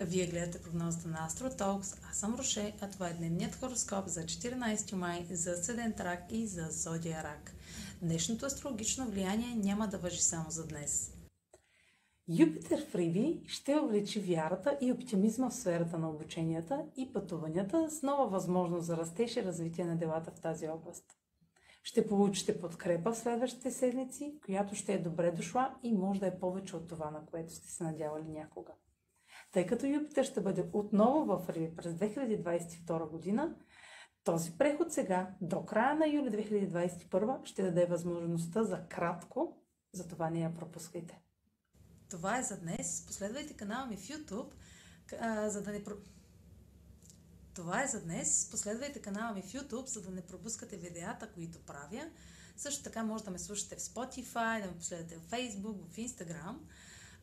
Вие гледате прогнозата на AstroTalks. Аз съм Роше, а това е дневният хороскоп за 14 май за Седен Трак и за Зодия Рак. Днешното астрологично влияние няма да въжи само за днес. Юпитер в Риби ще увеличи вярата и оптимизма в сферата на обученията и пътуванията с нова възможност за растеж и развитие на делата в тази област. Ще получите подкрепа в следващите седмици, която ще е добре дошла и може да е повече от това, на което сте се надявали някога. Тъй като Юпитер ще бъде отново в Риби през 2022 година, този преход сега, до края на юли 2021, ще даде възможността за кратко, затова не я пропускайте. Това е за днес. Последвайте канала ми в YouTube, за да не... Това е за днес. Последвайте канала ми в YouTube, за да не пропускате видеята, които правя. Също така може да ме слушате в Spotify, да ме последвате в Facebook, в Instagram.